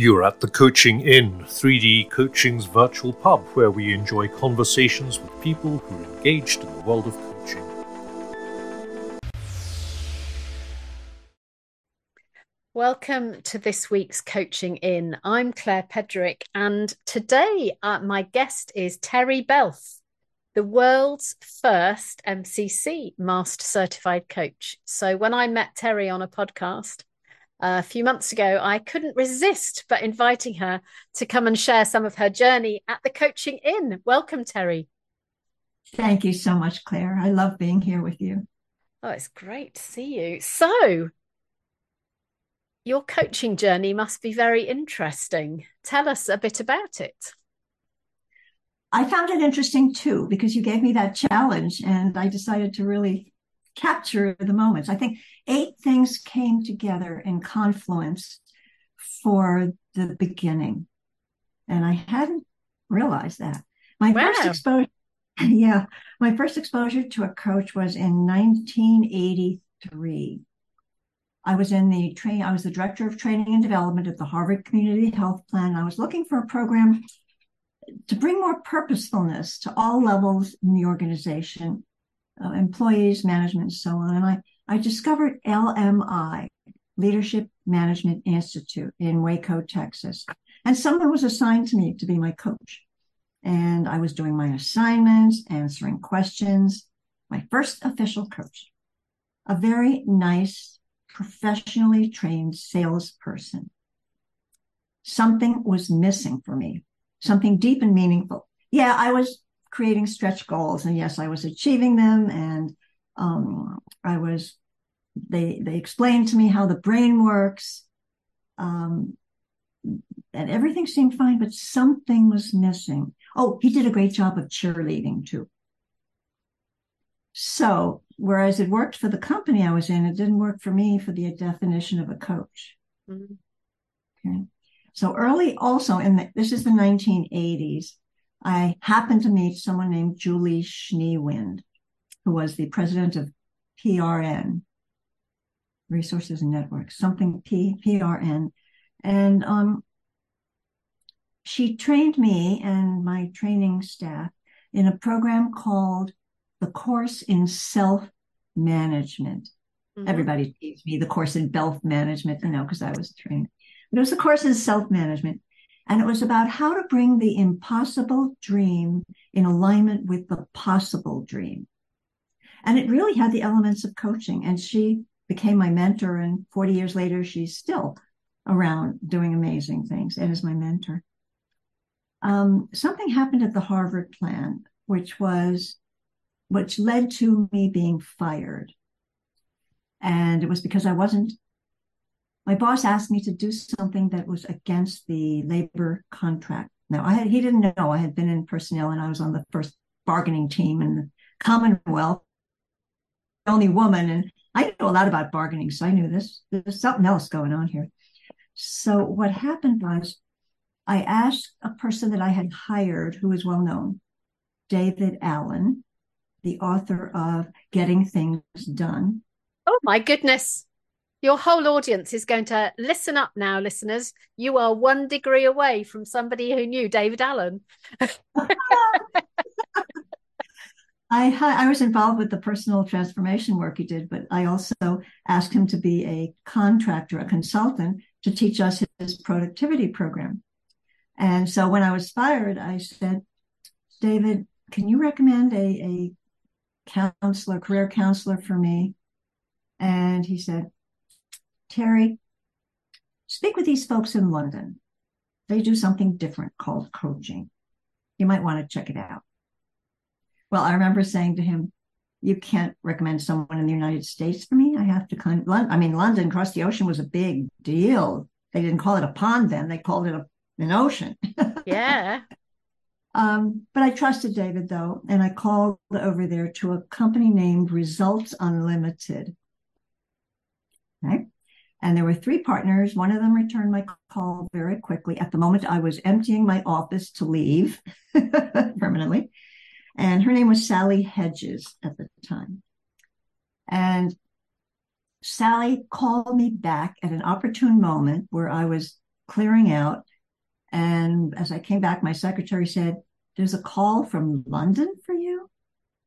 You're at the Coaching Inn, 3D Coaching's virtual pub, where we enjoy conversations with people who are engaged in the world of coaching. Welcome to this week's Coaching Inn. I'm Claire Pedrick, and today uh, my guest is Teri-E Belf, the world's first MCC Master Certified Coach. So when I met Terry on a podcast, a few months ago, I couldn't resist but inviting her to come and share some of her journey at the Coaching Inn. Welcome, Teri-E. Thank you so much, Claire. I love being here with you. Oh, it's great to see you. So, your coaching journey must be very interesting. Tell us a bit about it. I found it interesting too because you gave me that challenge and I decided to really capture the moments. I think eight things came together in confluence for the beginning. And I hadn't realized that. My wow. first exposure, yeah, my first exposure to a coach was in 1983. I was in the train, I was the director of training and development at the Harvard Community Health Plan. I was looking for a program to bring more purposefulness to all levels in the organization uh, employees, management, and so on. And I, I discovered LMI, Leadership Management Institute in Waco, Texas. And someone was assigned to me to be my coach. And I was doing my assignments, answering questions. My first official coach, a very nice, professionally trained salesperson. Something was missing for me, something deep and meaningful. Yeah, I was creating stretch goals. And yes, I was achieving them. And um, I was, they, they explained to me how the brain works. Um, and everything seemed fine, but something was missing. Oh, he did a great job of cheerleading too. So, whereas it worked for the company I was in, it didn't work for me for the definition of a coach. Mm-hmm. Okay. So early also in the, this is the 1980s. I happened to meet someone named Julie Schneewind, who was the president of PRN, Resources and Networks, something P, PRN. And um, she trained me and my training staff in a program called the Course in Self Management. Mm-hmm. Everybody teaches me the course in self management, you know, because I was trained. But it was the course in self management. And it was about how to bring the impossible dream in alignment with the possible dream. And it really had the elements of coaching. And she became my mentor. And 40 years later, she's still around doing amazing things and is my mentor. Um, something happened at the Harvard plan, which was, which led to me being fired. And it was because I wasn't my boss asked me to do something that was against the labor contract. Now, I had, he didn't know I had been in personnel and I was on the first bargaining team in the Commonwealth, only woman. And I know a lot about bargaining, so I knew this. There's something else going on here. So what happened was I asked a person that I had hired who is well known, David Allen, the author of Getting Things Done. Oh my goodness. Your whole audience is going to listen up now, listeners. You are one degree away from somebody who knew David Allen. I I was involved with the personal transformation work he did, but I also asked him to be a contractor, a consultant, to teach us his productivity program. And so when I was fired, I said, David, can you recommend a, a counselor, career counselor for me? And he said, Teri-E, speak with these folks in London. They do something different called coaching. You might want to check it out. Well, I remember saying to him, you can't recommend someone in the United States for me. I have to kind of, I mean, London across the ocean was a big deal. They didn't call it a pond then, they called it a, an ocean. Yeah. um, but I trusted David though, and I called over there to a company named Results Unlimited. Okay. And there were three partners. One of them returned my call very quickly. At the moment, I was emptying my office to leave permanently. And her name was Sally Hedges at the time. And Sally called me back at an opportune moment where I was clearing out. And as I came back, my secretary said, There's a call from London for you.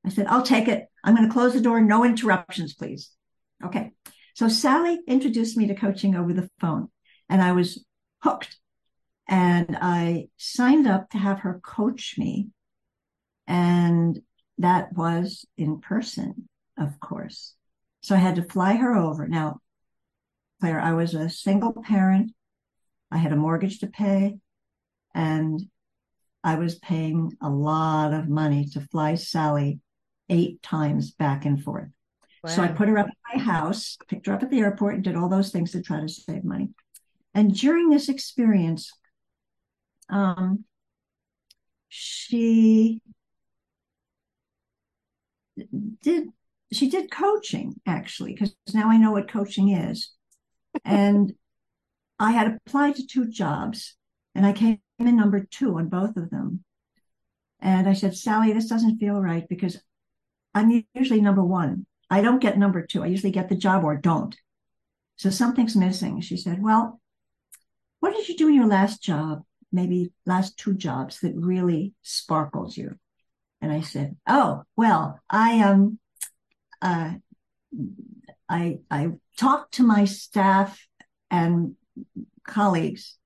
I said, I'll take it. I'm going to close the door. No interruptions, please. Okay. So Sally introduced me to coaching over the phone, and I was hooked. And I signed up to have her coach me. And that was in person, of course. So I had to fly her over. Now, Claire, I was a single parent. I had a mortgage to pay and I was paying a lot of money to fly Sally eight times back and forth. Wow. So I put her up at my house, picked her up at the airport, and did all those things to try to save money. And during this experience, um, she did she did coaching actually because now I know what coaching is, and I had applied to two jobs, and I came in number two on both of them. And I said, Sally, this doesn't feel right because I'm usually number one. I don't get number two. I usually get the job or don't. So something's missing. She said, Well, what did you do in your last job? Maybe last two jobs that really sparkled you. And I said, Oh, well, I um uh I I talked to my staff and colleagues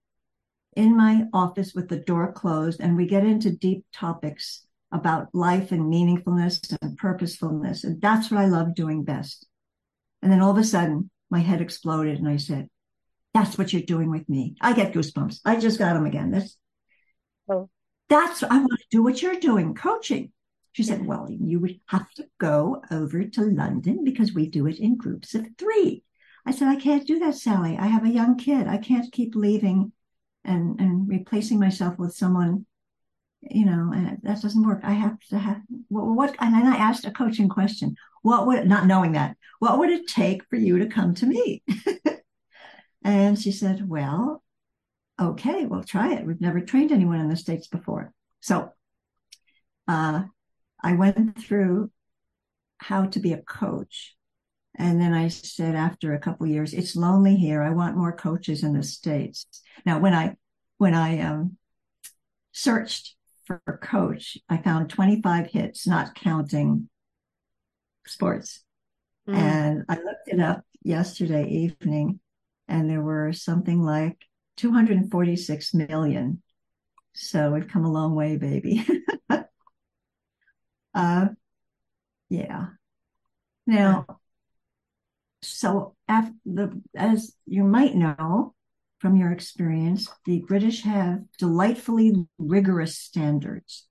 in my office with the door closed, and we get into deep topics about life and meaningfulness and purposefulness. And that's what I love doing best. And then all of a sudden, my head exploded, and I said, That's what you're doing with me. I get goosebumps. I just got them again. That's, oh. that's, I want to do what you're doing, coaching. She said, Well, you would have to go over to London because we do it in groups of three. I said, I can't do that, Sally. I have a young kid. I can't keep leaving and, and replacing myself with someone, you know, and that doesn't work. I have to have what, what and then I asked a coaching question. What would not knowing that, what would it take for you to come to me? and she said, Well, okay, we'll try it. We've never trained anyone in the States before. So uh, I went through how to be a coach and then I said, after a couple years, it's lonely here. I want more coaches in the states. Now, when I when I um, searched for coach, I found 25 hits, not counting sports. Mm. And I looked it up yesterday evening, and there were something like 246 million. So we've come a long way, baby. uh, yeah. Now, so after the, as you might know from your experience, the British have delightfully rigorous standards.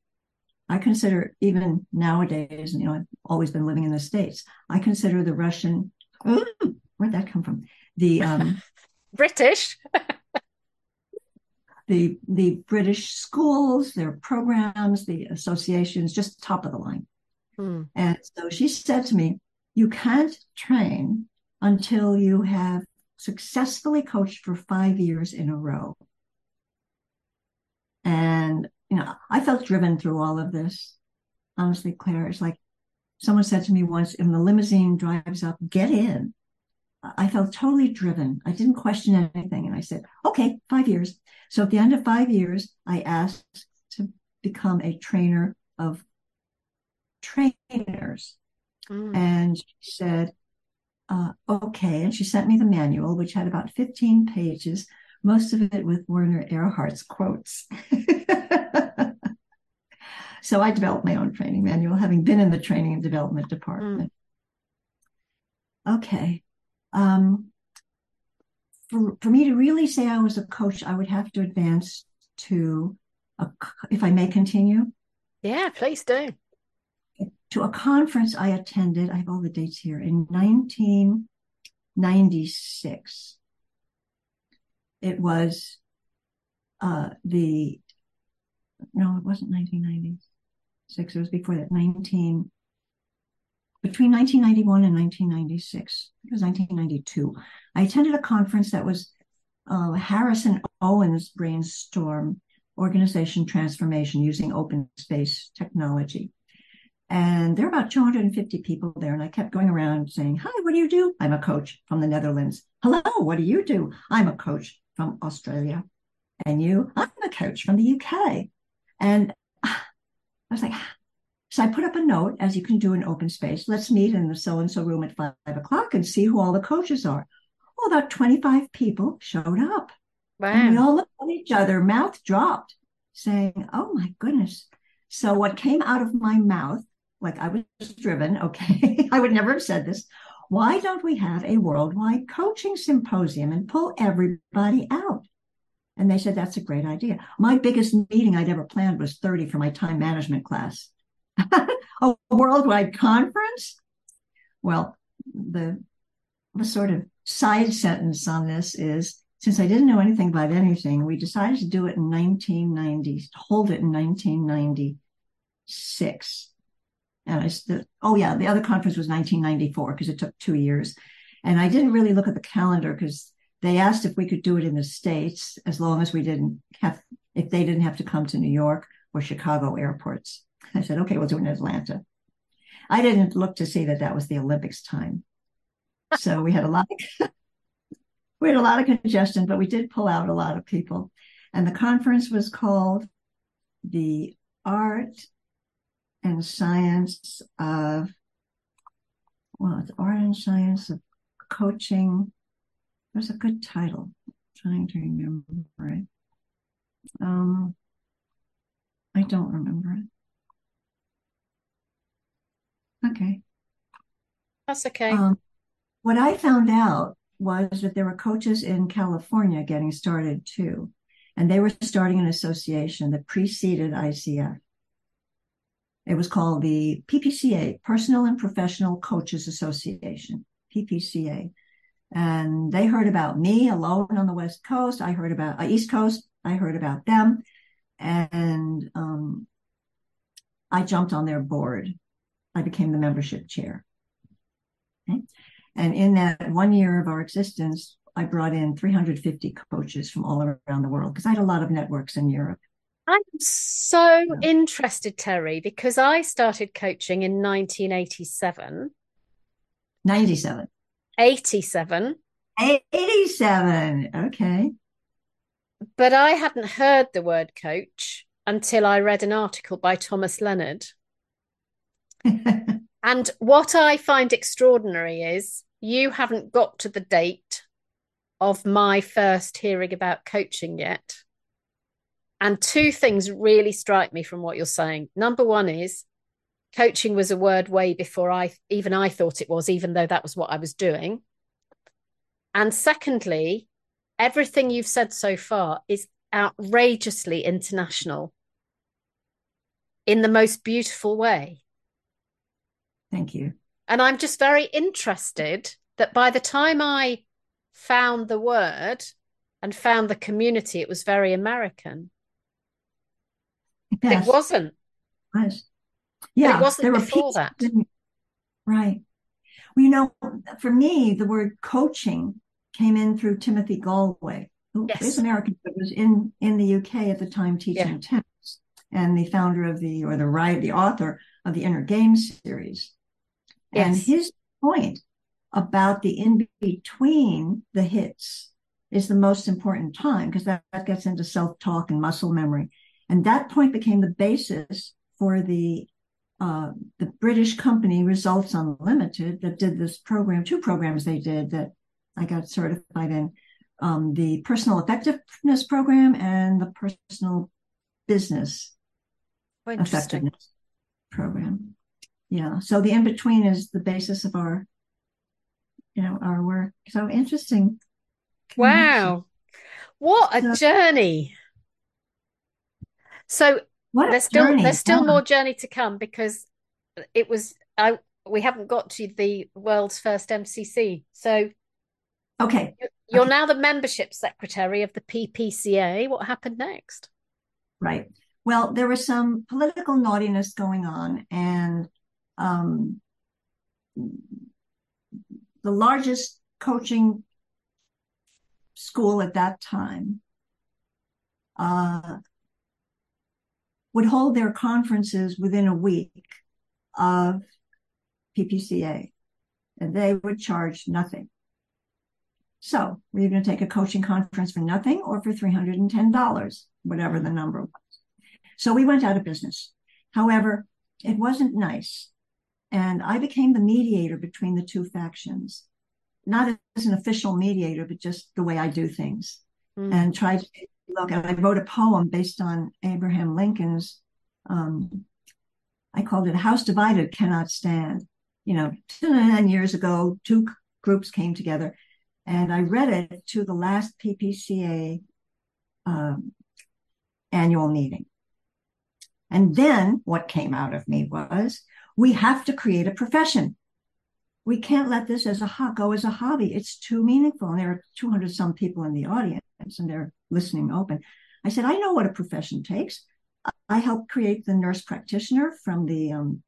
I consider even nowadays, you know, I've always been living in the States. I consider the Russian, ooh, where'd that come from? The um, British. the the British schools, their programs, the associations, just top of the line. Hmm. And so she said to me, "You can't train until you have successfully coached for five years in a row. And, you know, I felt driven through all of this. Honestly, Claire, it's like someone said to me once, if the limousine drives up, get in. I felt totally driven. I didn't question anything. And I said, okay, five years. So at the end of five years, I asked to become a trainer of trainers. Mm. And she said, uh, okay. And she sent me the manual, which had about 15 pages, most of it with Werner Erhard's quotes. so I developed my own training manual, having been in the training and development department. Mm. Okay. Um, for, for me to really say I was a coach, I would have to advance to, a, if I may continue. Yeah, please do to a conference I attended. I have all the dates here in 1996. It was uh, the no, it wasn't 1996. It was before that. 19 between 1991 and 1996. It was 1992. I attended a conference that was uh, Harrison Owen's brainstorm organization transformation using open space technology. And there are about 250 people there. And I kept going around saying, Hi, what do you do? I'm a coach from the Netherlands. Hello, what do you do? I'm a coach from Australia. And you, I'm a coach from the UK. And I was like, so I put up a note, as you can do in open space. Let's meet in the so and so room at five o'clock and see who all the coaches are. Well, about 25 people showed up. Wow. And we all looked at each other, mouth dropped, saying, Oh my goodness. So, what came out of my mouth, like I was driven, okay, I would never have said this. Why don't we have a worldwide coaching symposium and pull everybody out? And they said, That's a great idea. My biggest meeting I'd ever planned was 30 for my time management class. a worldwide conference? Well, the, the sort of side sentence on this is since I didn't know anything about anything, we decided to do it in 1990, hold it in 1996. And I said, oh yeah, the other conference was 1994 because it took two years. And I didn't really look at the calendar because they asked if we could do it in the States as long as we didn't have, if they didn't have to come to New York or Chicago airports. I said, okay, we'll do it in Atlanta. I didn't look to see that that was the Olympics time. So we had a lot of, we had a lot of congestion, but we did pull out a lot of people. And the conference was called the Art and Science of, well, it's Art and Science of Coaching. There's a good title. I'm trying to remember it. Um, I don't remember it. Okay. That's okay. Um, what I found out was that there were coaches in California getting started too. And they were starting an association that preceded ICF. It was called the PPCA, Personal and Professional Coaches Association, PPCA. And they heard about me alone on the West Coast. I heard about uh, East Coast. I heard about them. And um, I jumped on their board. I became the membership chair. Okay. And in that one year of our existence, I brought in 350 coaches from all around the world because I had a lot of networks in Europe. I'm so yeah. interested, Teri-E, because I started coaching in 1987. 97. 87. 87. Okay. But I hadn't heard the word coach until I read an article by Thomas Leonard. and what I find extraordinary is you haven't got to the date of my first hearing about coaching yet. And two things really strike me from what you're saying. Number one is coaching was a word way before I even I thought it was, even though that was what I was doing. And secondly, everything you've said so far is outrageously international in the most beautiful way. Thank you. And I'm just very interested that by the time I found the word and found the community, it was very American. Yes. It wasn't. Right. Yeah, it wasn't there before that. Right. Well, you know, for me, the word coaching came in through Timothy Gallwey, who yes. is American, but was in in the UK at the time teaching yeah. tennis, and the founder of the or the right the author of the Inner Game series. Yes. And his point about the in between the hits is the most important time because that, that gets into self talk and muscle memory. And that point became the basis for the uh, the British company Results Unlimited that did this program, two programs they did that I got certified in um, the personal effectiveness program and the personal business effectiveness program. Yeah so the in between is the basis of our you know our work. So interesting wow. what a so, journey so what there's still journey. there's still yeah. more journey to come because it was i we haven't got to the world's first mcc so okay you're okay. now the membership secretary of the ppca what happened next right well there was some political naughtiness going on and um, the largest coaching school at that time uh, would hold their conferences within a week of PPCA, and they would charge nothing. So were you going to take a coaching conference for nothing or for $310, whatever the number was? So we went out of business. However, it wasn't nice. And I became the mediator between the two factions, not as an official mediator, but just the way I do things. Mm. And tried to look, I wrote a poem based on Abraham Lincoln's, um, I called it House Divided Cannot Stand. You know, 10 years ago, two groups came together and I read it to the last PPCA um, annual meeting. And then what came out of me was we have to create a profession. We can't let this as a go as a hobby. It's too meaningful. And there are 200 some people in the audience and they're listening open. I said, I know what a profession takes. I helped create the nurse practitioner from the um,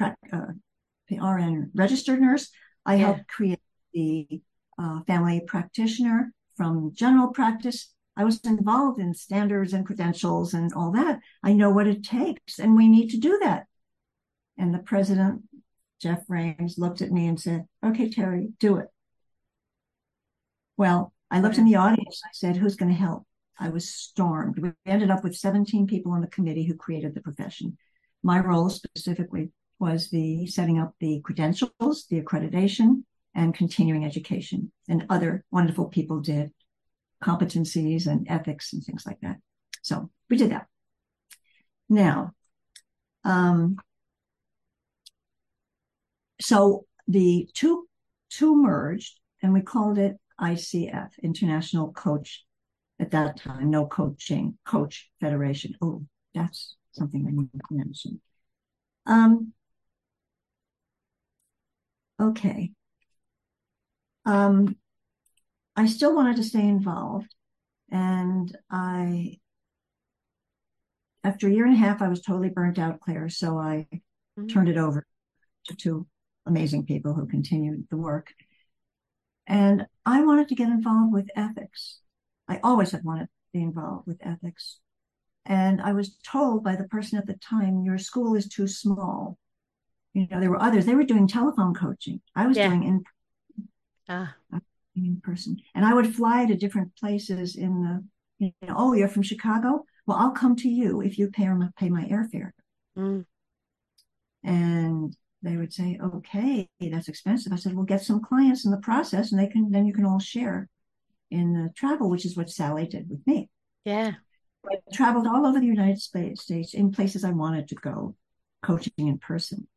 uh, the RN registered nurse. I yeah. helped create the uh, family practitioner from general practice. I was involved in standards and credentials and all that. I know what it takes, and we need to do that. And the president, Jeff Rains, looked at me and said, Okay, Teri-E, do it. Well, I looked in the audience. I said, Who's going to help? I was stormed. We ended up with 17 people on the committee who created the profession. My role specifically was the setting up the credentials, the accreditation, and continuing education. And other wonderful people did competencies and ethics and things like that. So we did that. Now, um, so the two two merged, and we called it ICF, International Coach. At that time, no coaching coach federation. Oh, that's something I need to mention. Um, okay. Um, I still wanted to stay involved. And I, after a year and a half, I was totally burnt out, Claire. So I mm-hmm. turned it over to two amazing people who continued the work. And I wanted to get involved with ethics. I always had wanted to be involved with ethics. And I was told by the person at the time, your school is too small. You know, there were others, they were doing telephone coaching. I was yeah. doing in Ah. In person. And I would fly to different places in the, you know, oh, you're from Chicago? Well, I'll come to you if you pay my, pay my airfare. Mm. And they would say, okay, that's expensive. I said, well, get some clients in the process and they can, then you can all share in the travel, which is what Sally did with me. Yeah. I traveled all over the United States in places I wanted to go, coaching in person.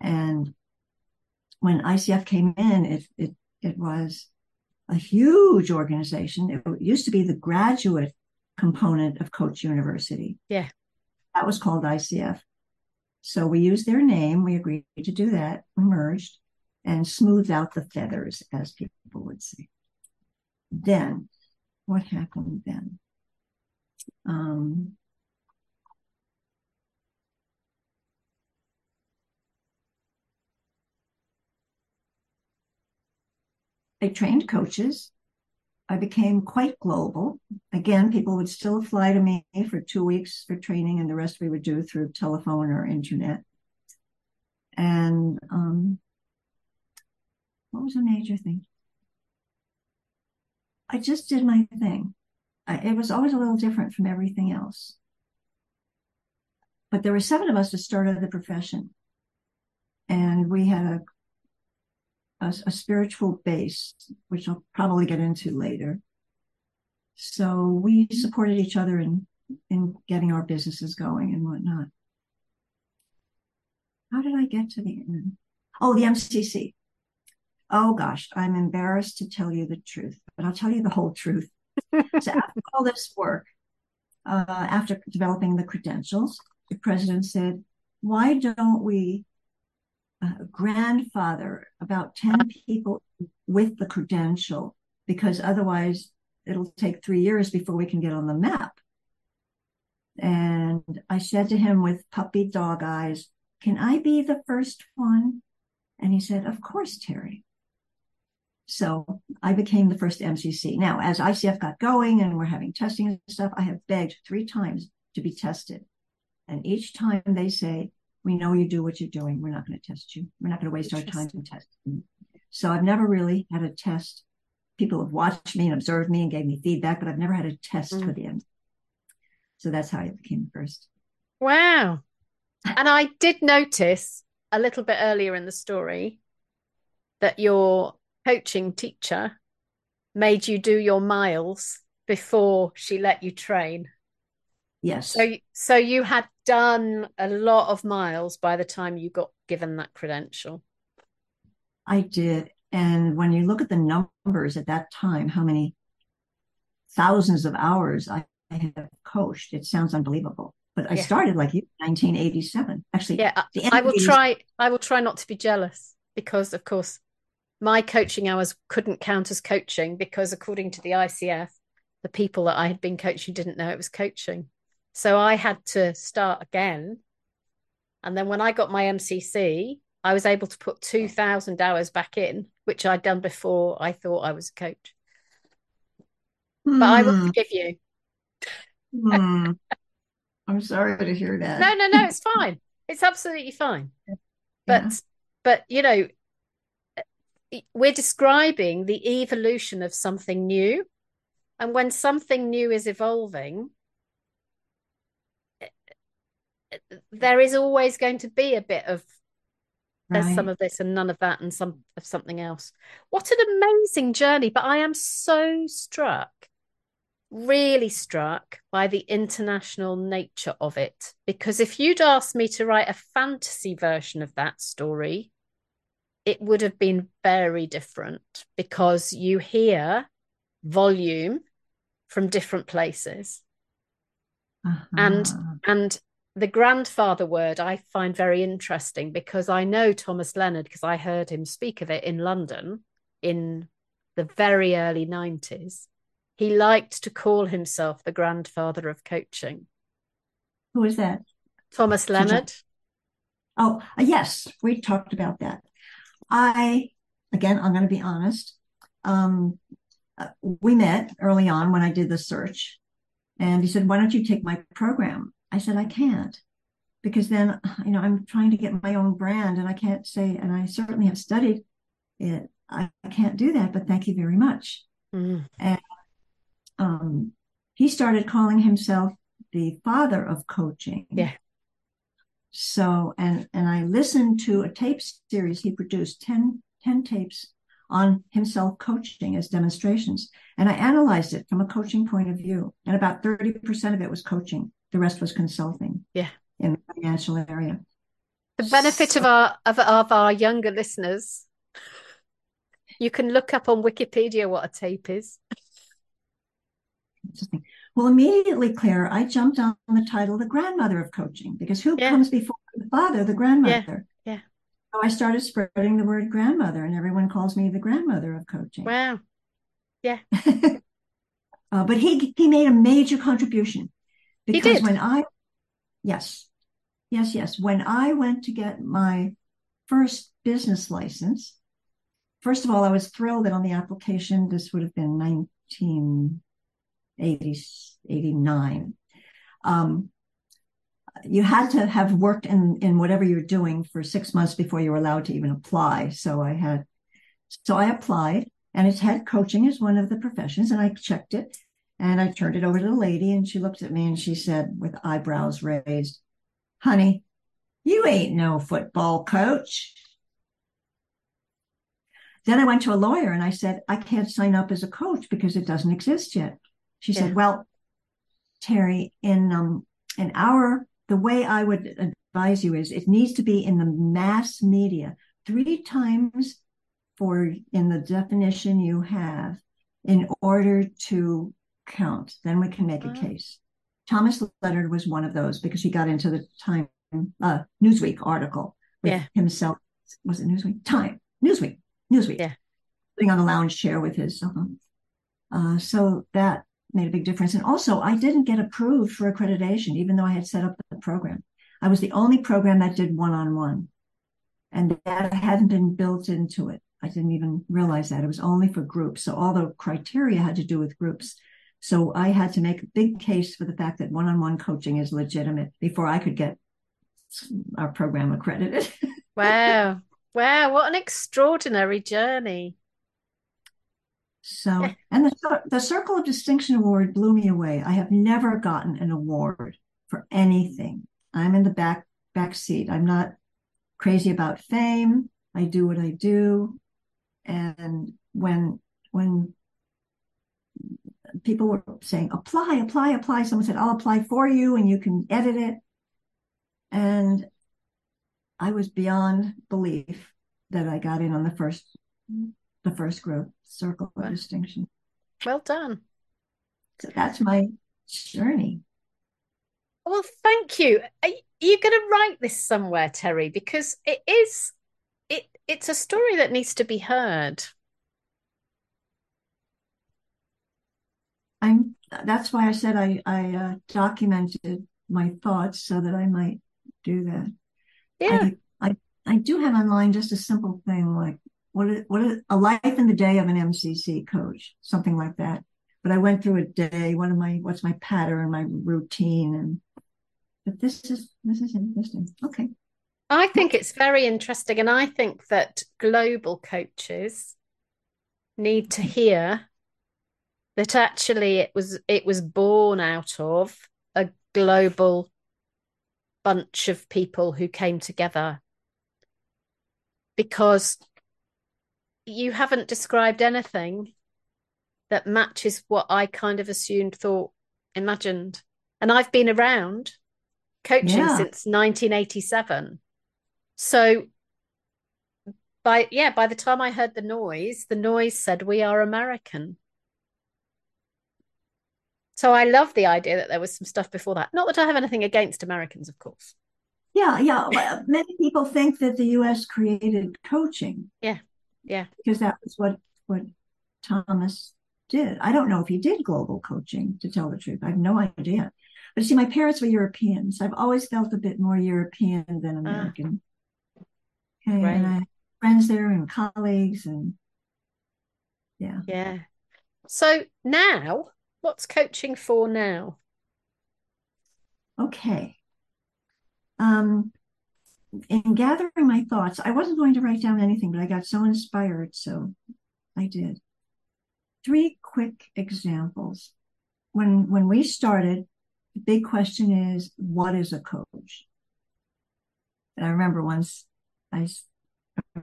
And when ICF came in, it, it it was a huge organization. It used to be the graduate component of Coach University. Yeah. That was called ICF. So we used their name. We agreed to do that. We merged and smoothed out the feathers, as people would say. Then, what happened then? Um, I trained coaches. I became quite global. Again, people would still fly to me for two weeks for training, and the rest we would do through telephone or internet. And um, what was a major thing? I just did my thing. I, it was always a little different from everything else. But there were seven of us that started the profession. And we had a a, a spiritual base, which I'll probably get into later. So we supported each other in in getting our businesses going and whatnot. How did I get to the end? Oh, the MCC. Oh gosh, I'm embarrassed to tell you the truth, but I'll tell you the whole truth. so after all this work, uh, after developing the credentials, the president said, "Why don't we grandfather about 10 people with the credential because otherwise it'll take three years before we can get on the map. And I said to him with puppy dog eyes, Can I be the first one? And he said, Of course, Teri-E. So I became the first MCC. Now, as ICF got going and we're having testing and stuff, I have begged three times to be tested. And each time they say, we know you do what you're doing. We're not going to test you. We're not going to waste our time testing. So I've never really had a test people have watched me and observed me and gave me feedback, but I've never had a test mm. for the end. So that's how I became first. Wow. and I did notice a little bit earlier in the story that your coaching teacher made you do your miles before she let you train. Yes. So so you had done a lot of miles by the time you got given that credential. I did. And when you look at the numbers at that time, how many thousands of hours I, I have coached, it sounds unbelievable. But I yeah. started like you, 1987. Actually, yeah, I will try. I will try not to be jealous because, of course, my coaching hours couldn't count as coaching because, according to the ICF, the people that I had been coaching didn't know it was coaching. So I had to start again. And then when I got my MCC, I was able to put 2,000 hours back in, which I'd done before I thought I was a coach. Mm. But I will hmm. forgive you. mm. I'm sorry to hear that. No, no, no, it's fine. It's absolutely fine. But, yeah. but you know, we're describing the evolution of something new. And when something new is evolving, there is always going to be a bit of there's right. some of this and none of that and some of something else. What an amazing journey. But I am so struck, really struck by the international nature of it. Because if you'd asked me to write a fantasy version of that story, it would have been very different because you hear volume from different places. Uh-huh. And and the grandfather word I find very interesting because I know Thomas Leonard because I heard him speak of it in London in the very early 90s. He liked to call himself the grandfather of coaching. Who is that? Thomas Leonard. Oh, uh, yes, we talked about that. I, again, I'm going to be honest. Um, uh, we met early on when I did the search, and he said, Why don't you take my program? I said, I can't because then, you know, I'm trying to get my own brand and I can't say, and I certainly have studied it. I, I can't do that, but thank you very much. Mm. And um, he started calling himself the father of coaching. Yeah. So, and, and I listened to a tape series he produced 10, 10 tapes on himself coaching as demonstrations. And I analyzed it from a coaching point of view. And about 30% of it was coaching. The rest was consulting. Yeah. In the financial area. The benefit so, of our of, of our younger listeners, you can look up on Wikipedia what a tape is. Interesting. Well, immediately, Claire, I jumped on the title, the grandmother of coaching, because who yeah. comes before the father, the grandmother? Yeah. yeah. So I started spreading the word grandmother, and everyone calls me the grandmother of coaching. Wow. Yeah. uh, but he he made a major contribution because when I, yes, yes, yes, when I went to get my first business license, first of all, I was thrilled that on the application, this would have been 1989. Um, you had to have worked in, in whatever you're doing for six months before you were allowed to even apply. So I had, so I applied and it had coaching is one of the professions and I checked it and I turned it over to the lady, and she looked at me and she said, with eyebrows raised, Honey, you ain't no football coach. Then I went to a lawyer and I said, I can't sign up as a coach because it doesn't exist yet. She yeah. said, Well, Teri-E, in um in our the way I would advise you is it needs to be in the mass media three times for in the definition you have in order to count. Then we can make a case. Thomas Leonard was one of those because he got into the Time uh, Newsweek article with yeah. himself. Was it Newsweek? Time Newsweek Newsweek. Yeah, sitting on the lounge chair with his. Uh, uh, so that made a big difference. And also, I didn't get approved for accreditation, even though I had set up the program. I was the only program that did one on one, and that hadn't been built into it. I didn't even realize that it was only for groups. So all the criteria had to do with groups. So I had to make a big case for the fact that one on one coaching is legitimate before I could get our program accredited. wow. Wow. What an extraordinary journey. So, and the, the Circle of Distinction Award blew me away. I have never gotten an award for anything. I'm in the back back seat. I'm not crazy about fame. I do what I do. And when when people were saying apply, apply, apply, someone said, I'll apply for you and you can edit it. And I was beyond belief that I got in on the first the first group, circle of distinction. Well done. So that's my journey. Well, thank you. Are you going to write this somewhere, Teri-E? Because it is it it's a story that needs to be heard. I'm that's why I said I I uh, documented my thoughts so that I might do that. Yeah. I, I I do have online just a simple thing like what is, what is a life in the day of an MCC coach, something like that. But I went through a day. What am I? What's my pattern, my routine, and but this is this is interesting. Okay. I think it's very interesting, and I think that global coaches need to hear that actually it was it was born out of a global bunch of people who came together because you haven't described anything that matches what I kind of assumed, thought, imagined. And I've been around coaching yeah. since 1987. So by yeah, by the time I heard the noise, the noise said we are American. So I love the idea that there was some stuff before that. Not that I have anything against Americans, of course. Yeah, yeah. Many people think that the U.S. created coaching. Yeah, yeah. Because that was what what Thomas did. I don't know if he did global coaching, to tell the truth. I have no idea. But see, my parents were Europeans. I've always felt a bit more European than ah. American. Okay, right. and I have friends there and colleagues and yeah. Yeah. So now What's coaching for now? Okay. Um, in gathering my thoughts, I wasn't going to write down anything, but I got so inspired, so I did. Three quick examples. When when we started, the big question is, what is a coach? And I remember once I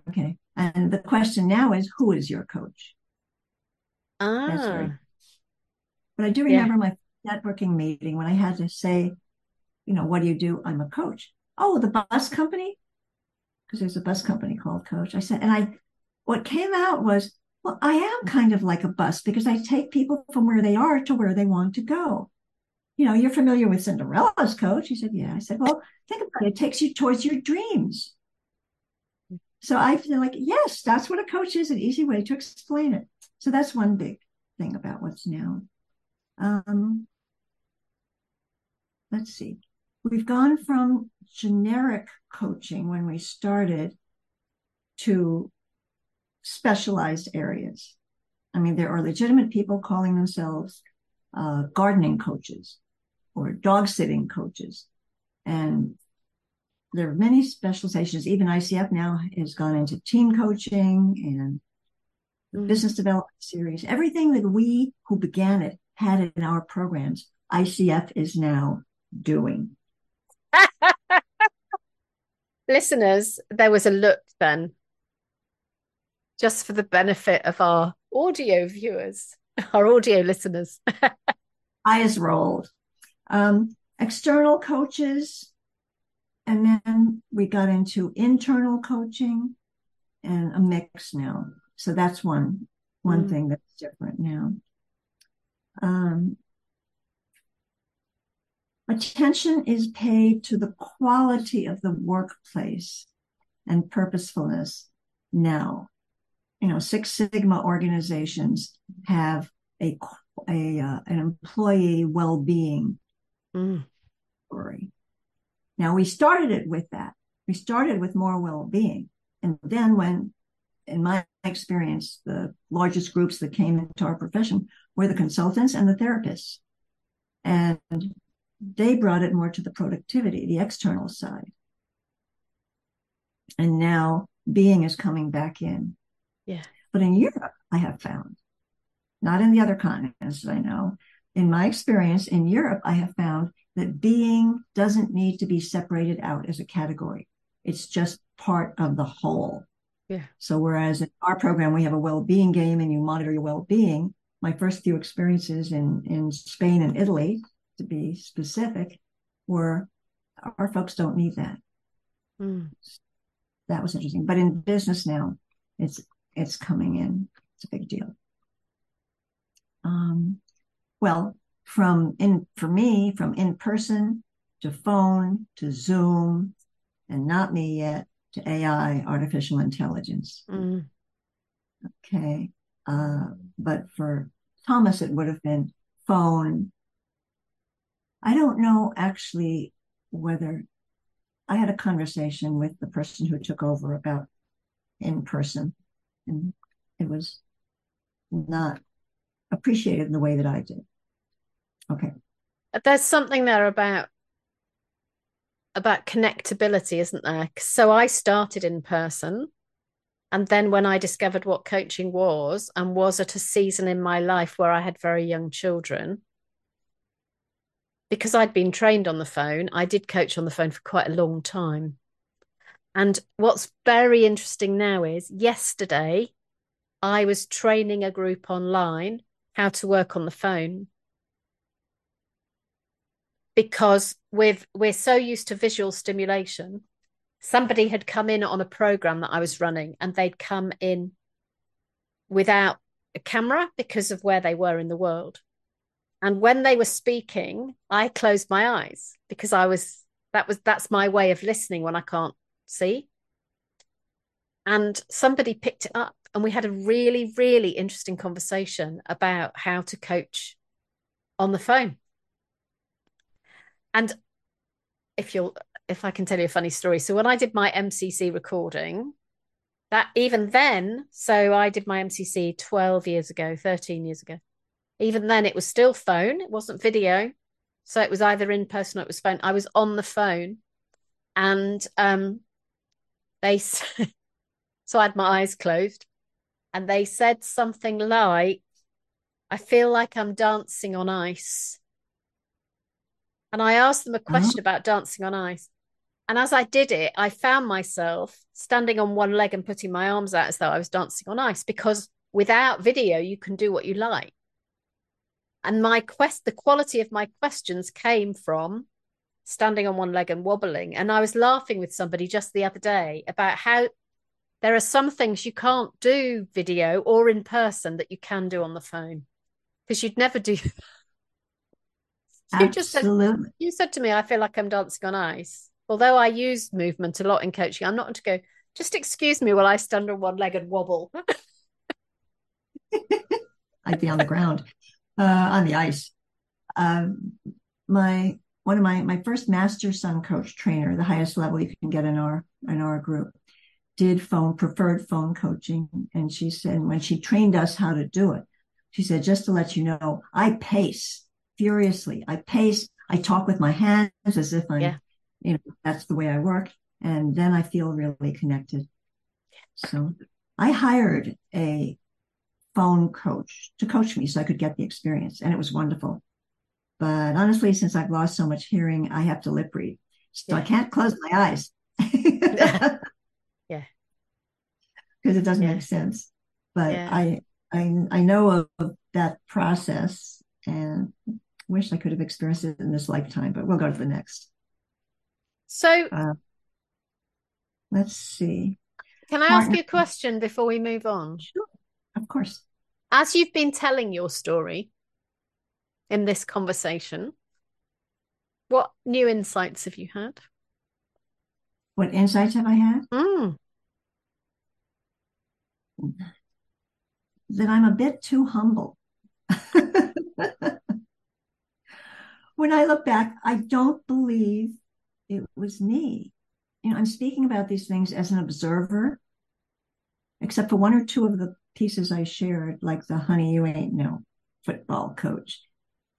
okay, and the question now is, who is your coach? Ah. But I do remember yeah. my networking meeting when I had to say, you know, what do you do? I'm a coach. Oh, the bus company? Because there's a bus company called Coach. I said, and I, what came out was, well, I am kind of like a bus because I take people from where they are to where they want to go. You know, you're familiar with Cinderella's coach. He said, yeah. I said, well, think about it. It takes you towards your dreams. So I feel like, yes, that's what a coach is, an easy way to explain it. So that's one big thing about what's now. Um, let's see. We've gone from generic coaching when we started to specialized areas. I mean, there are legitimate people calling themselves uh, gardening coaches or dog sitting coaches. And there are many specializations. Even ICF now has gone into team coaching and mm-hmm. business development series. Everything that we who began it had in our programs, ICF is now doing. Listeners, there was a look then, just for the benefit of our audio viewers, our audio listeners. Eyes rolled. Um, external coaches, and then we got into internal coaching and a mix now. So that's one one mm. thing that's different now um, attention is paid to the quality of the workplace and purposefulness now. You know, Six Sigma organizations have a, a uh, an employee well-being mm. story. Now we started it with that. We started with more well-being, and then when, in my experience, the largest groups that came into our profession were the consultants and the therapists. And they brought it more to the productivity, the external side. And now being is coming back in. Yeah. But in Europe, I have found not in the other continents I know. In my experience in Europe, I have found that being doesn't need to be separated out as a category. It's just part of the whole. Yeah. So whereas in our program we have a well-being game and you monitor your well-being, my first few experiences in in Spain and Italy, to be specific, were our folks don't need that. Mm. That was interesting. But in business now, it's it's coming in. It's a big deal. Um, well, from in for me, from in person to phone to Zoom, and not me yet to AI, artificial intelligence. Mm. Okay. Uh, but for Thomas, it would have been phone. I don't know actually whether I had a conversation with the person who took over about in person, and it was not appreciated in the way that I did. Okay. There's something there about about connectability, isn't there? So I started in person. And then when I discovered what coaching was and was at a season in my life where I had very young children, because I'd been trained on the phone, I did coach on the phone for quite a long time. And what's very interesting now is yesterday I was training a group online how to work on the phone because with we're so used to visual stimulation somebody had come in on a program that i was running and they'd come in without a camera because of where they were in the world. And when they were speaking i closed my eyes because i was that was that's my way of listening when i can't see. And somebody picked it up and we had a really really interesting conversation about how to coach on the phone. And if you'll, if I can tell you a funny story. So when I did my MCC recording, that even then, so I did my MCC 12 years ago, 13 years ago. Even then, it was still phone, it wasn't video. So it was either in person or it was phone. I was on the phone and um, they, so I had my eyes closed and they said something like, I feel like I'm dancing on ice. And I asked them a question oh. about dancing on ice. And as I did it, I found myself standing on one leg and putting my arms out as though I was dancing on ice because without video, you can do what you like. And my quest, the quality of my questions came from standing on one leg and wobbling. And I was laughing with somebody just the other day about how there are some things you can't do video or in person that you can do on the phone because you'd never do You just said, you said to me, I feel like I'm dancing on ice. Although I use movement a lot in coaching, I'm not to go, just excuse me while I stand on one leg and wobble. I'd be on the ground, uh, on the ice. Um, my one of my my first master son coach trainer, the highest level you can get in our in our group, did phone preferred phone coaching, and she said when she trained us how to do it, she said just to let you know, I pace furiously. I pace, I talk with my hands as if I'm, yeah. You know, that's the way I work. And then I feel really connected. So I hired a phone coach to coach me so I could get the experience. And it was wonderful. But honestly, since I've lost so much hearing, I have to lip read. So yeah. I can't close my eyes. yeah. Because it doesn't yeah. make sense. But yeah. I, I I know of, of that process and wish I could have experienced it in this lifetime, but we'll go to the next. So, uh, let's see. Can I ask you a question before we move on? Sure, of course. As you've been telling your story in this conversation, what new insights have you had? What insights have I had? Mm. That I'm a bit too humble. when I look back, I don't believe it was me. You know, I'm speaking about these things as an observer, except for one or two of the pieces I shared, like the honey, you ain't no football coach.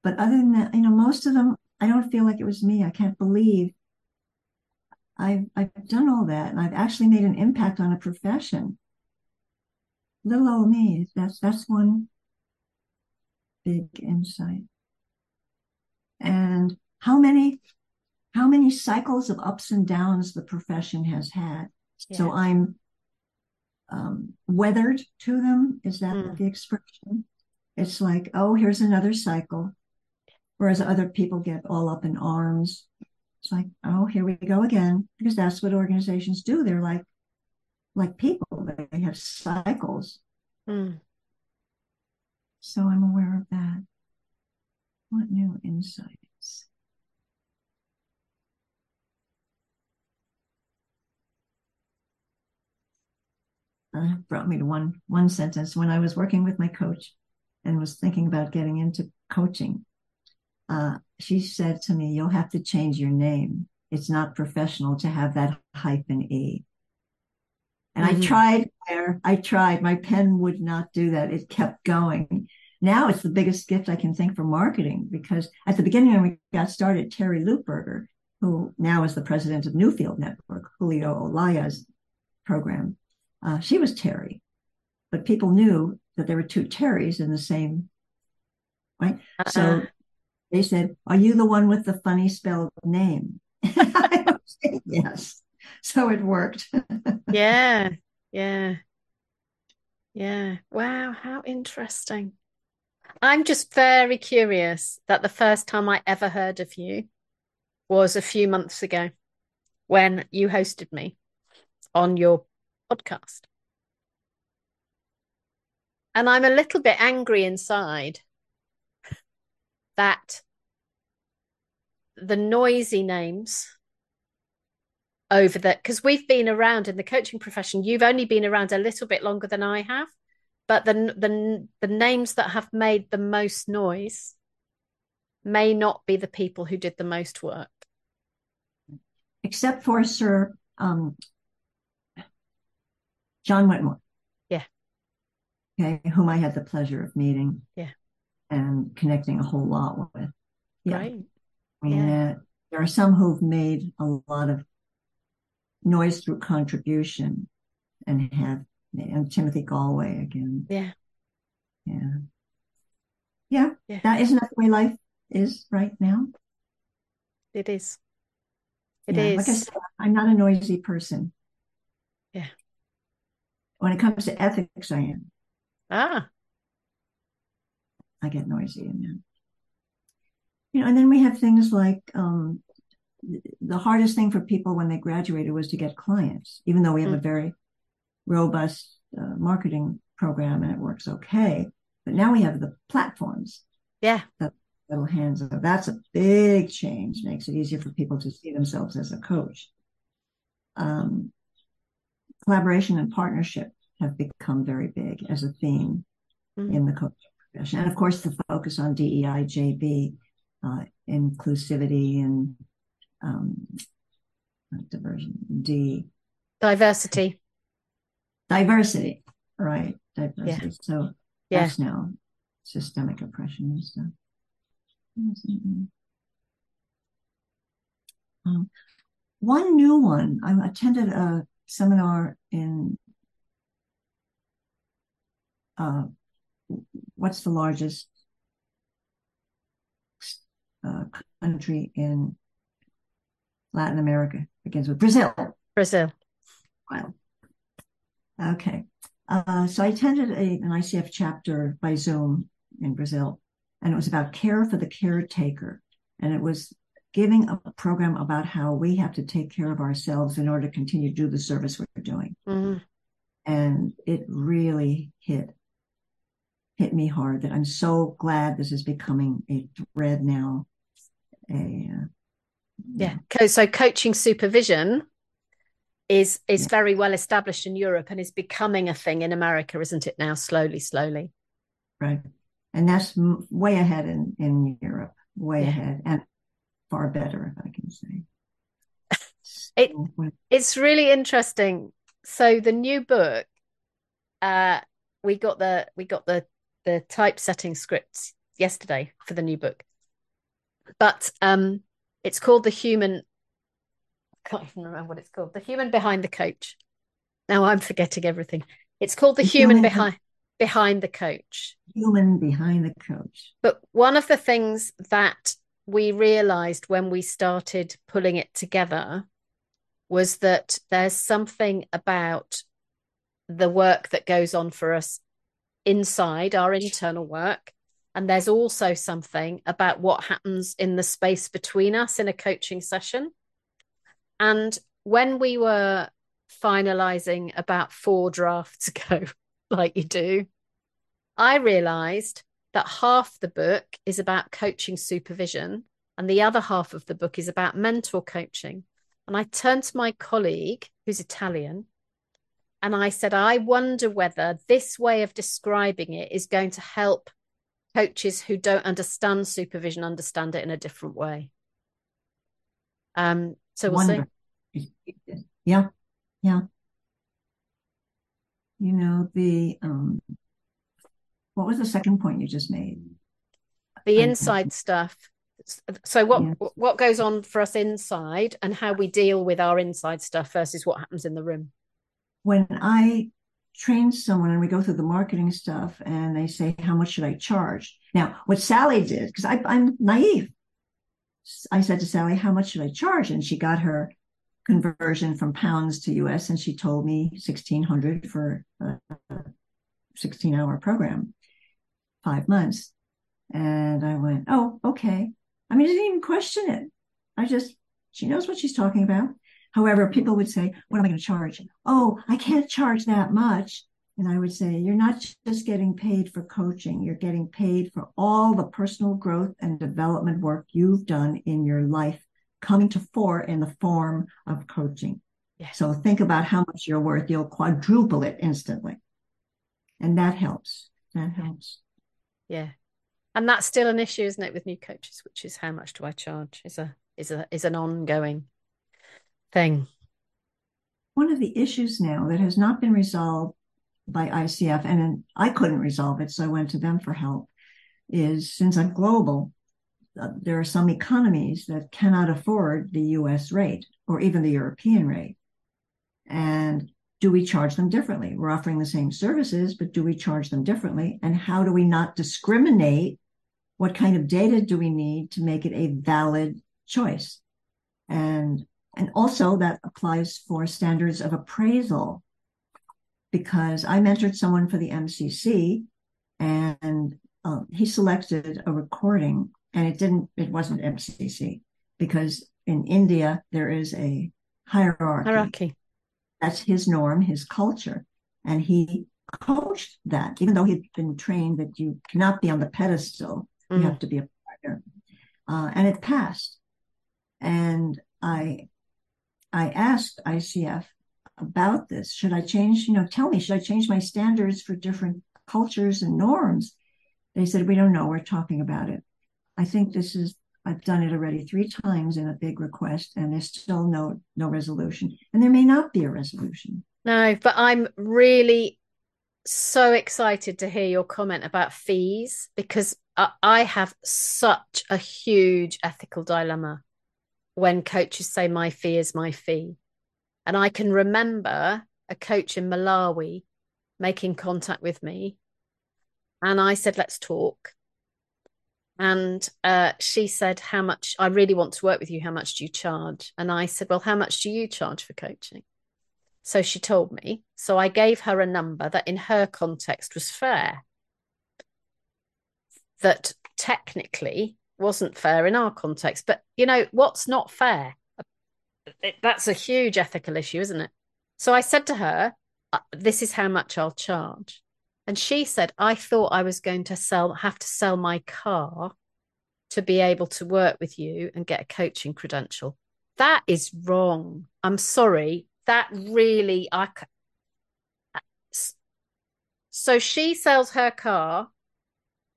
But other than that, you know, most of them, I don't feel like it was me. I can't believe I've, I've done all that and I've actually made an impact on a profession. Little old me, that's, that's one big insight. And how many how many cycles of ups and downs the profession has had. So I'm um, weathered to them. Is that mm. the expression? It's like, oh, here's another cycle. Whereas other people get all up in arms. It's like, oh, here we go again, because that's what organizations do. They're like, like people. They have cycles. Mm. So I'm aware of that. What new insights? Uh, brought me to one one sentence when I was working with my coach and was thinking about getting into coaching. Uh, she said to me, "You'll have to change your name. It's not professional to have that hyphen e." And mm-hmm. I tried there. I tried. My pen would not do that. It kept going. Now it's the biggest gift I can think for marketing because at the beginning when we got started, Terrie Lupberger, who now is the president of Newfield Network, Julio Olalla's program, uh, she was Terry, but people knew that there were two Terrys in the same, right? Uh-uh. So they said, "Are you the one with the funny spelled name?" yes. So it worked. yeah, yeah, yeah. Wow, how interesting. I'm just very curious that the first time I ever heard of you was a few months ago when you hosted me on your podcast. And I'm a little bit angry inside that the noisy names over that because we've been around in the coaching profession you've only been around a little bit longer than I have but the the the names that have made the most noise may not be the people who did the most work except for sir um, John Whitmore. Yeah. Okay, whom I had the pleasure of meeting. Yeah. And connecting a whole lot with. Yeah. Right. I mean, yeah. Uh, there are some who've made a lot of noise through contribution and have and Timothy Gallwey again. Yeah. Yeah. Yeah. yeah. That isn't that the way life is right now. It is. It yeah, is. Like I said, I'm not a noisy person. When it comes to ethics, I am. Ah. I get noisy in that. You know, and then we have things like um, the hardest thing for people when they graduated was to get clients, even though we have mm. a very robust uh, marketing program and it works okay. But now we have the platforms. Yeah. That little hands of that's a big change. Makes it easier for people to see themselves as a coach. Um, collaboration and partnership have become very big as a theme mm-hmm. in the coaching profession. And of course, the focus on DEI, JB, uh, inclusivity and um, diversion, D. Diversity. Diversity, right. Diversity. Yeah. So yeah. that's now systemic oppression and stuff. Um, one new one, I attended a seminar in uh, what's the largest uh, country in Latin America? Begins with Brazil. Brazil. Wow. Okay. Uh, so I attended a, an ICF chapter by Zoom in Brazil, and it was about care for the caretaker. And it was giving a program about how we have to take care of ourselves in order to continue to do the service we're doing. Mm-hmm. And it really hit hit me hard that I'm so glad this is becoming a thread now. A, uh, yeah. So coaching supervision is is yeah. very well established in Europe and is becoming a thing in America, isn't it now? Slowly, slowly. Right, and that's way ahead in in Europe, way yeah. ahead, and far better, if I can say. It it's really interesting. So the new book, uh, we got the we got the the typesetting scripts yesterday for the new book, but um, it's called the human. I can't even remember what it's called. The human behind the coach. Now I'm forgetting everything. It's called the, the human, human behind behind the coach. Human behind the coach. But one of the things that we realized when we started pulling it together was that there's something about the work that goes on for us inside our internal work. And there's also something about what happens in the space between us in a coaching session. And when we were finalizing about four drafts ago, like you do, I realized that half the book is about coaching supervision and the other half of the book is about mentor coaching. And I turned to my colleague, who's Italian, and I said, I wonder whether this way of describing it is going to help coaches who don't understand supervision understand it in a different way. Um, so we'll wonder. see. Yeah, yeah. You know, the um what was the second point you just made? The inside stuff. So what yes. what goes on for us inside and how we deal with our inside stuff versus what happens in the room. When I train someone and we go through the marketing stuff and they say, how much should I charge? Now, what Sally did, because I'm naive. I said to Sally, how much should I charge? And she got her conversion from pounds to US and she told me 1600 for a 16 hour program five months. And I went, oh, okay. I mean, I didn't even question it. I just, she knows what she's talking about. However, people would say, what am I going to charge? Oh, I can't charge that much. And I would say, you're not just getting paid for coaching, you're getting paid for all the personal growth and development work you've done in your life coming to fore in the form of coaching. Yes. So think about how much you're worth. You'll quadruple it instantly. And that helps. That helps. Yeah. And that's still an issue, isn't it, with new coaches, which is how much do I charge is a is a is an ongoing thing. One of the issues now that has not been resolved by ICF, and I couldn't resolve it, so I went to them for help, is since I'm global, uh, there are some economies that cannot afford the US rate or even the European rate. And do we charge them differently? We're offering the same services, but do we charge them differently? And how do we not discriminate? What kind of data do we need to make it a valid choice? And, and also that applies for standards of appraisal because I mentored someone for the MCC and uh, he selected a recording and it didn't, it wasn't MCC because in India, there is a hierarchy. Hierarchy that's his norm, his culture. And he coached that, even though he'd been trained that you cannot be on the pedestal, mm. you have to be a partner. Uh, and it passed. And I, I asked ICF about this. Should I change, you know, tell me, should I change my standards for different cultures and norms? They said, we don't know. We're talking about it. I think this is I've done it already three times in a big request, and there's still no no resolution, and there may not be a resolution. No, but I'm really so excited to hear your comment about fees because I have such a huge ethical dilemma when coaches say my fee is my fee, and I can remember a coach in Malawi making contact with me, and I said, "Let's talk." and uh, she said how much i really want to work with you. How much do you charge? And i said well how much do you charge for coaching? So she told me. So i gave her a number that in her context was fair. That technically wasn't fair in our context but you know what's not fair that's a huge ethical issue isn't it so i said to her uh, this is how much i'll charge and she said, I thought I was going to sell, have to sell my car to be able to work with you and get a coaching credential. That is wrong. I'm sorry. That really, I. So she sells her car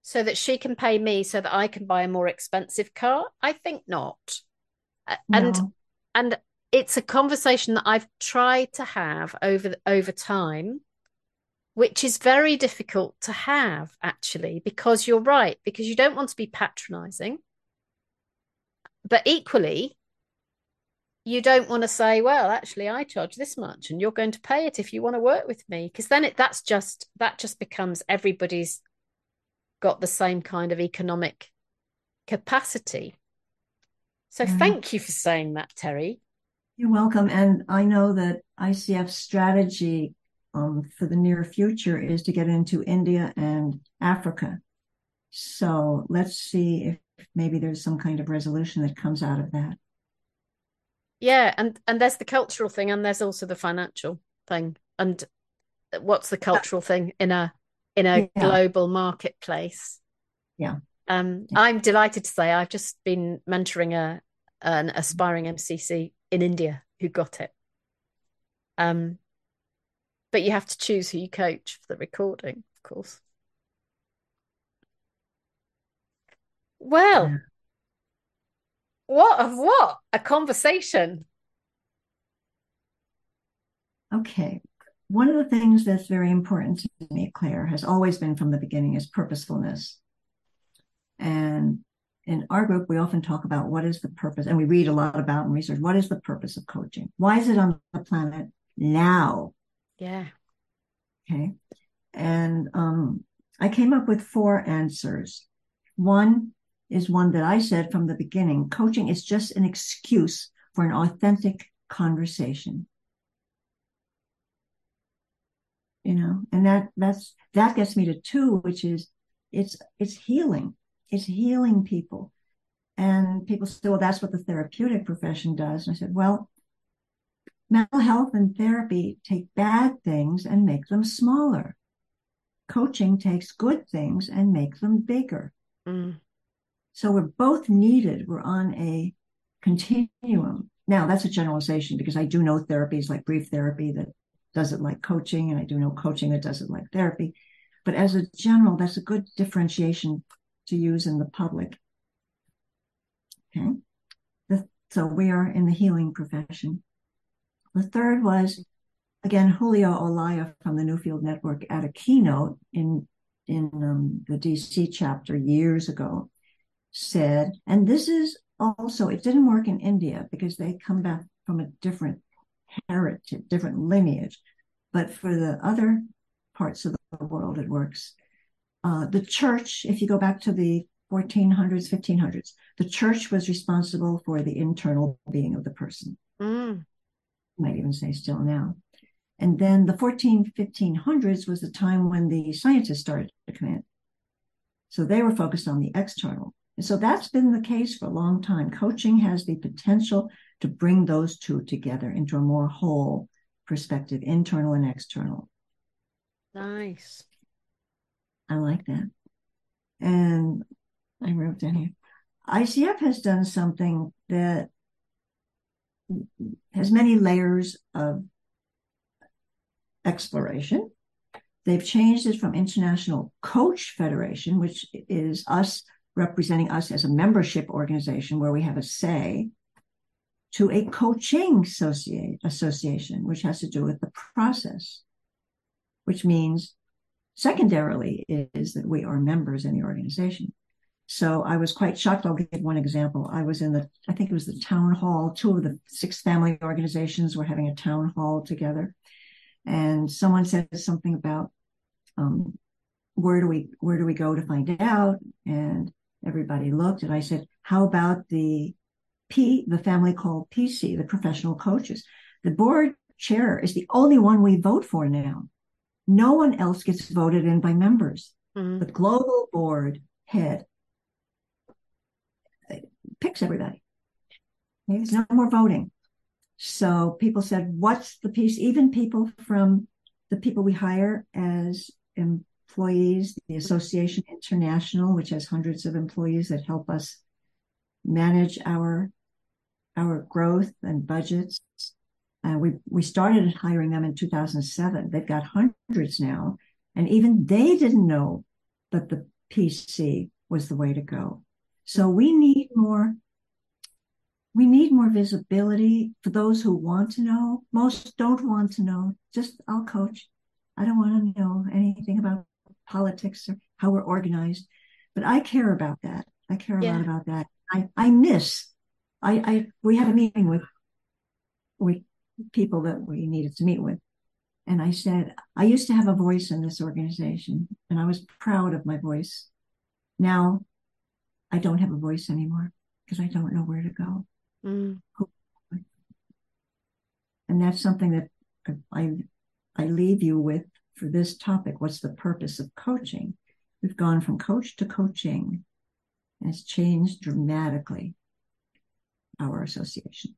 so that she can pay me so that I can buy a more expensive car? I think not. No. And and it's a conversation that I've tried to have over over time which is very difficult to have actually because you're right because you don't want to be patronizing but equally you don't want to say, well, actually, I charge this much, and you're going to pay it if you want to work with me, because then it that's just that just becomes everybody's got the same kind of economic capacity. So mm. thank you for saying that, Terry. You're welcome. And I know that ICF strategy um, for the near future is to get into India and Africa. So let's see if maybe there's some kind of resolution that comes out of that. Yeah, and and there's the cultural thing, and there's also the financial thing. And what's the cultural thing in a in a yeah. global marketplace? Yeah. Um, yeah. I'm delighted to say I've just been mentoring a an aspiring MCC in India who got it. Um, but you have to choose who you coach for the recording, of course. Well, yeah. what of what? A conversation. Okay. One of the things that's very important to me, Claire, has always been from the beginning is purposefulness. And in our group, we often talk about what is the purpose, and we read a lot about and research what is the purpose of coaching? Why is it on the planet now? Yeah. Okay. And um, I came up with four answers. One is one that I said from the beginning coaching is just an excuse for an authentic conversation. You know, and that that's that gets me to two, which is it's it's healing It's healing people. And people say, well, that's what the therapeutic profession does. And I said, well, mental health and therapy take bad things and make them smaller. Coaching takes good things and make them bigger. Mm. So we're both needed. We're on a continuum. Now, that's a generalization because I do know therapies like brief therapy that does it like coaching, and I do know coaching that does it like therapy. But as a general, that's a good differentiation to use in the public. Okay. So we are in the healing profession. The third was, again, Julio Olalla from the Newfield Network at a keynote in, in um, the DC chapter years ago said, and this is also, it didn't work in India because they come back from a different heritage, different lineage. But for the other parts of the world, it works. Uh, the church, if you go back to the 1400s, 1500s, the church was responsible for the internal being of the person. Mm. Might even say still now. And then the 14, 1500s was the time when the scientists started to come in. So they were focused on the external. And so that's been the case for a long time. Coaching has the potential to bring those two together into a more whole perspective, internal and external. Nice. I like that. And I wrote down here ICF has done something that has many layers of exploration. They've changed it from International Coach Federation, which is us representing us as a membership organization where we have a say, to a coaching associate, association, which has to do with the process, which means Secondarily, is that we are members in the organization. So I was quite shocked. I'll give one example. I was in the, I think it was the town hall. Two of the six family organizations were having a town hall together. And someone said something about um, where do we where do we go to find out? And everybody looked, and I said, "How about the P, the family called PC, the professional coaches? The board chair is the only one we vote for now no one else gets voted in by members. Mm-hmm. The global board head picks everybody. There's no more voting. So people said, what's the piece? Even people from the people we hire as employees, the Association International, which has hundreds of employees that help us manage our our growth and budgets uh, we we started hiring them in 2007. They've got hundreds now, and even they didn't know that the PC was the way to go. So we need more. We need more visibility for those who want to know. Most don't want to know. Just I'll coach. I don't want to know anything about politics or how we're organized, but I care about that. I care a yeah. lot about that. I I miss. I I we had a meeting with with people that we needed to meet with. And I said, I used to have a voice in this organization and I was proud of my voice. Now I don't have a voice anymore because I don't know where to go. Mm. And that's something that I, I leave you with for this topic. What's the purpose of coaching? We've gone from coach to coaching and it's changed dramatically our association.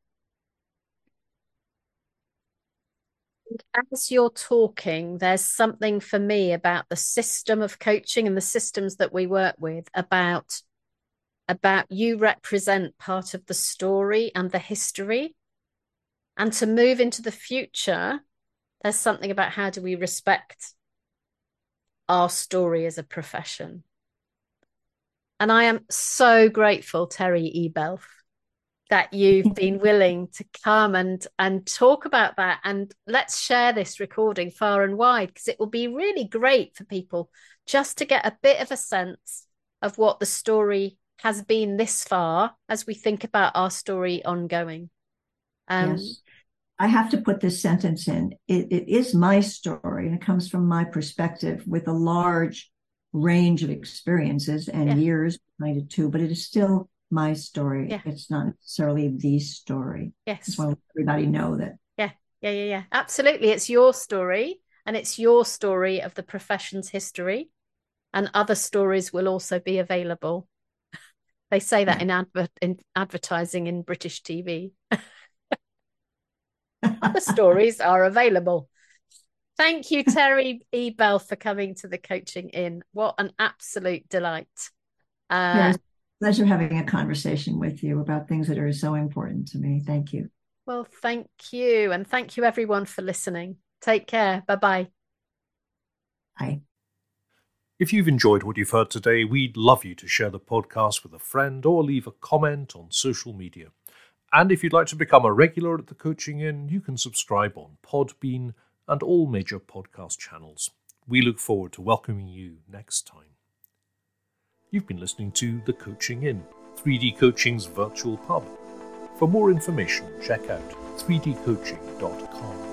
As you're talking, there's something for me about the system of coaching and the systems that we work with about about you represent part of the story and the history. And to move into the future, there's something about how do we respect our story as a profession. And I am so grateful, Terry E. That you've been willing to come and and talk about that and let's share this recording far and wide because it will be really great for people just to get a bit of a sense of what the story has been this far as we think about our story ongoing um, yes. I have to put this sentence in. It, it is my story and it comes from my perspective with a large range of experiences and yeah. years behind it too, but it is still my story. Yeah. It's not necessarily the story. Yes. Just want everybody know that. Yeah. Yeah. Yeah. Yeah. Absolutely. It's your story and it's your story of the profession's history. And other stories will also be available. they say that yeah. in advert in advertising in British TV. other stories are available. Thank you, Terry E. Bell, for coming to the Coaching Inn. What an absolute delight. Uh, pleasure having a conversation with you about things that are so important to me. Thank you. Well, thank you. And thank you, everyone, for listening. Take care. Bye bye. Bye. If you've enjoyed what you've heard today, we'd love you to share the podcast with a friend or leave a comment on social media. And if you'd like to become a regular at the Coaching Inn, you can subscribe on Podbean and all major podcast channels. We look forward to welcoming you next time. You've been listening to The Coaching Inn, 3D Coaching's virtual pub. For more information, check out 3dcoaching.com.